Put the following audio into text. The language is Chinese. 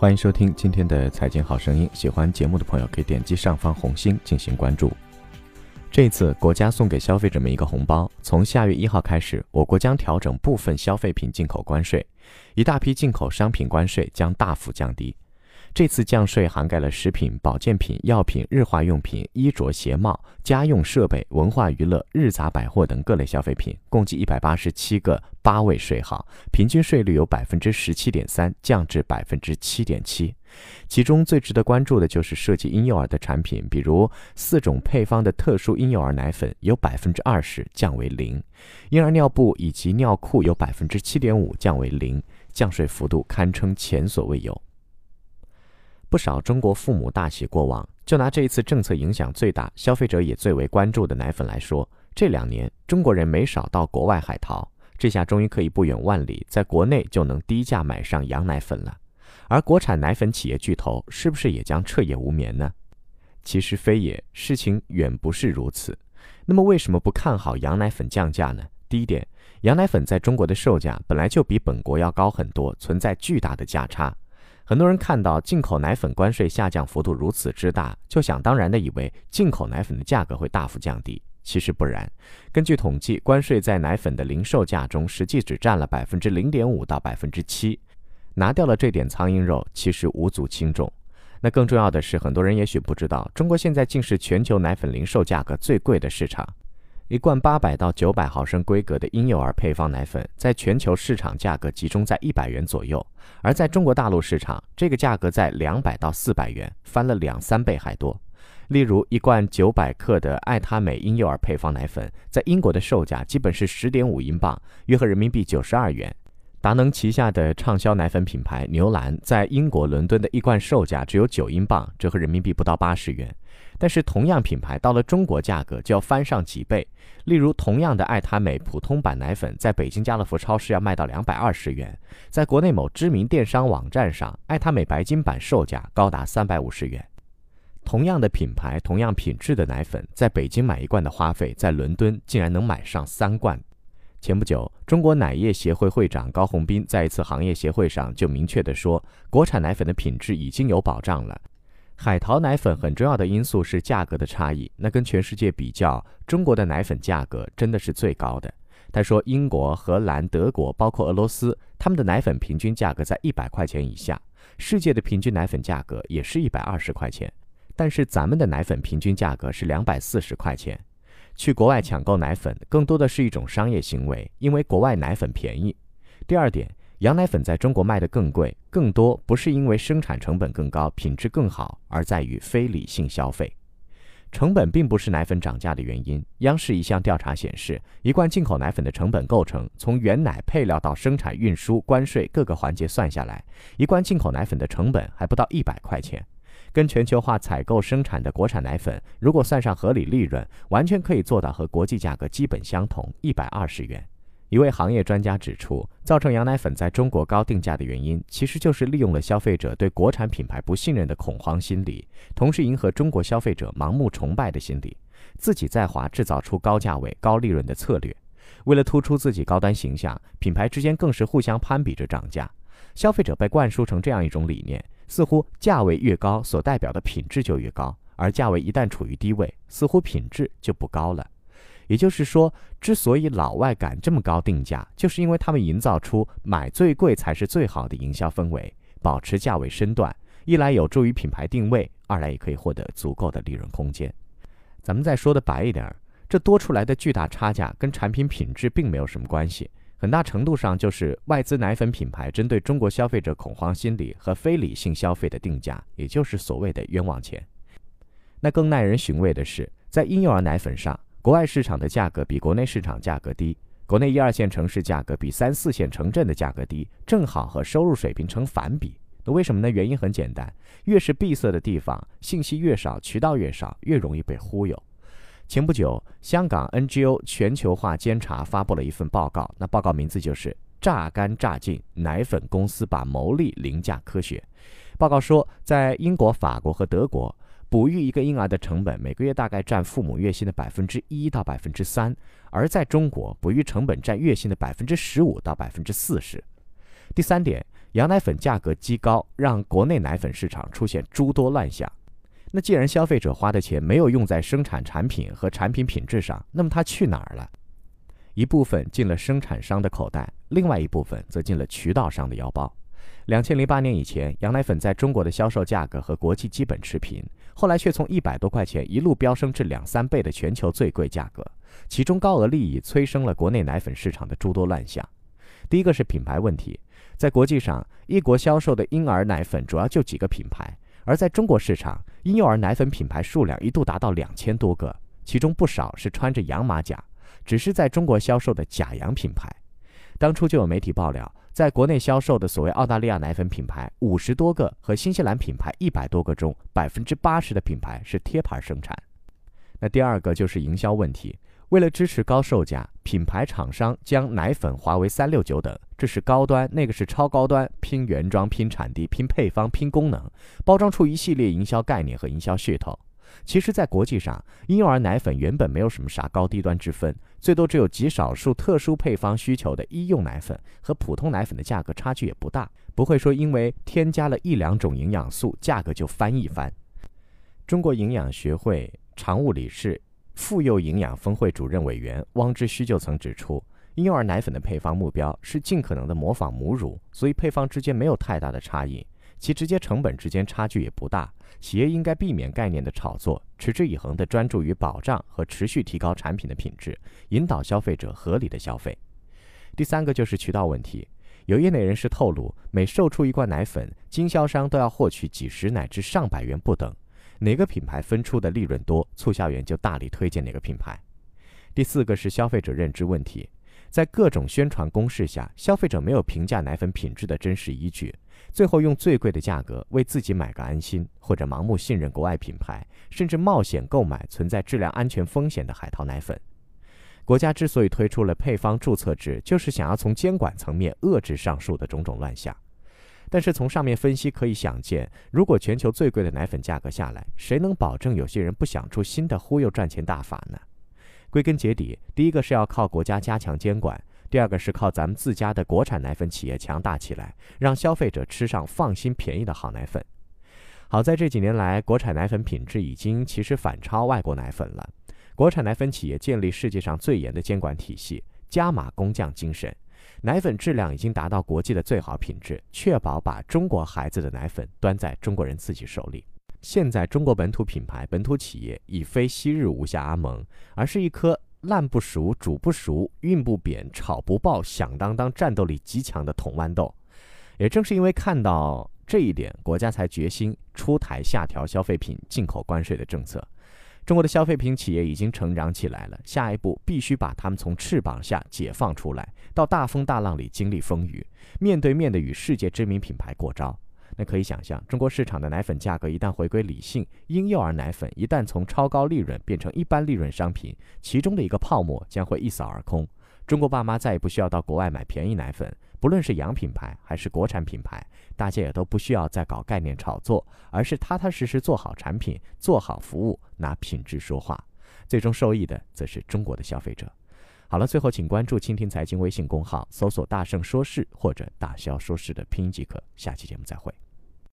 欢迎收听今天的财经好声音。喜欢节目的朋友可以点击上方红心进行关注。这次国家送给消费者们一个红包，从下月一号开始，我国将调整部分消费品进口关税，一大批进口商品关税将大幅降低。这次降税涵盖了食品、保健品、药品、日化用品、衣着鞋帽、家用设备、文化娱乐、日杂百货等各类消费品，共计一百八十七个八位税号，平均税率由百分之十七点三降至百分之七点七。其中最值得关注的就是涉及婴幼儿的产品，比如四种配方的特殊婴幼儿奶粉由百分之二十降为零，婴儿尿布以及尿裤由百分之七点五降为零，降税幅度堪称前所未有。不少中国父母大喜过望。就拿这一次政策影响最大、消费者也最为关注的奶粉来说，这两年中国人没少到国外海淘，这下终于可以不远万里，在国内就能低价买上羊奶粉了。而国产奶粉企业巨头是不是也将彻夜无眠呢？其实非也，事情远不是如此。那么为什么不看好羊奶粉降价呢？第一点，羊奶粉在中国的售价本来就比本国要高很多，存在巨大的价差。很多人看到进口奶粉关税下降幅度如此之大，就想当然的以为进口奶粉的价格会大幅降低。其实不然。根据统计，关税在奶粉的零售价中实际只占了百分之零点五到百分之七，拿掉了这点苍蝇肉，其实无足轻重。那更重要的是，很多人也许不知道，中国现在竟是全球奶粉零售价格最贵的市场。一罐八百到九百毫升规格的婴幼儿配方奶粉，在全球市场价格集中在一百元左右，而在中国大陆市场，这个价格在两百到四百元，翻了两三倍还多。例如，一罐九百克的爱他美婴幼儿配方奶粉，在英国的售价基本是十点五英镑，约合人民币九十二元。达能旗下的畅销奶粉品牌牛栏，在英国伦敦的一罐售价只有九英镑，折合人民币不到八十元。但是同样品牌到了中国，价格就要翻上几倍。例如，同样的爱他美普通版奶粉，在北京家乐福超市要卖到两百二十元，在国内某知名电商网站上，爱他美白金版售价高达三百五十元。同样的品牌、同样品质的奶粉，在北京买一罐的花费，在伦敦竟然能买上三罐。前不久，中国奶业协会会长高洪斌在一次行业协会上就明确地说，国产奶粉的品质已经有保障了。海淘奶粉很重要的因素是价格的差异，那跟全世界比较，中国的奶粉价格真的是最高的。他说，英国、荷兰、德国，包括俄罗斯，他们的奶粉平均价格在一百块钱以下，世界的平均奶粉价格也是一百二十块钱，但是咱们的奶粉平均价格是两百四十块钱。去国外抢购奶粉，更多的是一种商业行为，因为国外奶粉便宜。第二点。羊奶粉在中国卖得更贵，更多不是因为生产成本更高、品质更好，而在于非理性消费。成本并不是奶粉涨价的原因。央视一项调查显示，一罐进口奶粉的成本构成，从原奶配料到生产、运输、关税各个环节算下来，一罐进口奶粉的成本还不到一百块钱。跟全球化采购生产的国产奶粉，如果算上合理利润，完全可以做到和国际价格基本相同，一百二十元。一位行业专家指出，造成羊奶粉在中国高定价的原因，其实就是利用了消费者对国产品牌不信任的恐慌心理，同时迎合中国消费者盲目崇拜的心理，自己在华制造出高价位、高利润的策略。为了突出自己高端形象，品牌之间更是互相攀比着涨价。消费者被灌输成这样一种理念：似乎价位越高，所代表的品质就越高；而价位一旦处于低位，似乎品质就不高了。也就是说，之所以老外敢这么高定价，就是因为他们营造出买最贵才是最好的营销氛围，保持价位身段，一来有助于品牌定位，二来也可以获得足够的利润空间。咱们再说的白一点，这多出来的巨大差价跟产品品质并没有什么关系，很大程度上就是外资奶粉品牌针对中国消费者恐慌心理和非理性消费的定价，也就是所谓的冤枉钱。那更耐人寻味的是，在婴幼儿奶粉上。国外市场的价格比国内市场价格低，国内一二线城市价格比三四线城镇的价格低，正好和收入水平成反比。那为什么呢？原因很简单，越是闭塞的地方，信息越少，渠道越少，越容易被忽悠。前不久，香港 NGO 全球化监察发布了一份报告，那报告名字就是《榨干榨尽奶粉公司把牟利凌驾科学》。报告说，在英国、法国和德国。哺育一个婴儿的成本每个月大概占父母月薪的百分之一到百分之三，而在中国，哺育成本占月薪的百分之十五到百分之四十。第三点，羊奶粉价格畸高，让国内奶粉市场出现诸多乱象。那既然消费者花的钱没有用在生产产品和产品品质上，那么它去哪儿了？一部分进了生产商的口袋，另外一部分则进了渠道商的腰包。两千零八年以前，羊奶粉在中国的销售价格和国际基本持平，后来却从一百多块钱一路飙升至两三倍的全球最贵价格。其中高额利益催生了国内奶粉市场的诸多乱象。第一个是品牌问题，在国际上，一国销售的婴儿奶粉主要就几个品牌。而在中国市场，婴幼儿奶粉品牌数量一度达到两千多个，其中不少是穿着洋马甲，只是在中国销售的假洋品牌。当初就有媒体爆料，在国内销售的所谓澳大利亚奶粉品牌五十多个和新西兰品牌一百多个中，百分之八十的品牌是贴牌生产。那第二个就是营销问题。为了支持高售价，品牌厂商将奶粉划为三六九等，这是高端，那个是超高端，拼原装、拼产地、拼配方、拼功能，包装出一系列营销概念和营销噱头。其实，在国际上，婴幼儿奶粉原本没有什么啥高低端之分，最多只有极少数特殊配方需求的医用奶粉和普通奶粉的价格差距也不大，不会说因为添加了一两种营养素，价格就翻一番。中国营养学会常务理事。妇幼营养峰会主任委员汪之虚就曾指出，婴幼儿奶粉的配方目标是尽可能的模仿母乳，所以配方之间没有太大的差异，其直接成本之间差距也不大。企业应该避免概念的炒作，持之以恒地专注于保障和持续提高产品的品质，引导消费者合理的消费。第三个就是渠道问题，有业内人士透露，每售出一罐奶粉，经销商都要获取几十乃至上百元不等。哪个品牌分出的利润多，促销员就大力推荐哪个品牌。第四个是消费者认知问题，在各种宣传攻势下，消费者没有评价奶粉品质的真实依据，最后用最贵的价格为自己买个安心，或者盲目信任国外品牌，甚至冒险购买存在质量安全风险的海淘奶粉。国家之所以推出了配方注册制，就是想要从监管层面遏制上述的种种乱象。但是从上面分析可以想见，如果全球最贵的奶粉价格下来，谁能保证有些人不想出新的忽悠赚钱大法呢？归根结底，第一个是要靠国家加强监管，第二个是靠咱们自家的国产奶粉企业强大起来，让消费者吃上放心便宜的好奶粉。好在这几年来，国产奶粉品质已经其实反超外国奶粉了。国产奶粉企业建立世界上最严的监管体系，加码工匠精神。奶粉质量已经达到国际的最好品质，确保把中国孩子的奶粉端在中国人自己手里。现在中国本土品牌、本土企业已非昔日无下阿蒙，而是一颗烂不熟、煮不熟、运不扁、炒不爆、响当当、战斗力极强的铜豌豆。也正是因为看到这一点，国家才决心出台下调消费品进口关税的政策。中国的消费品企业已经成长起来了，下一步必须把他们从翅膀下解放出来，到大风大浪里经历风雨，面对面的与世界知名品牌过招。那可以想象，中国市场的奶粉价格一旦回归理性，婴幼儿奶粉一旦从超高利润变成一般利润商品，其中的一个泡沫将会一扫而空。中国爸妈再也不需要到国外买便宜奶粉。不论是洋品牌还是国产品牌，大家也都不需要再搞概念炒作，而是踏踏实实做好产品、做好服务，拿品质说话。最终受益的则是中国的消费者。好了，最后请关注蜻蜓财经微信公号，搜索“大圣说事”或者“大肖说事”的拼音即可。下期节目再会。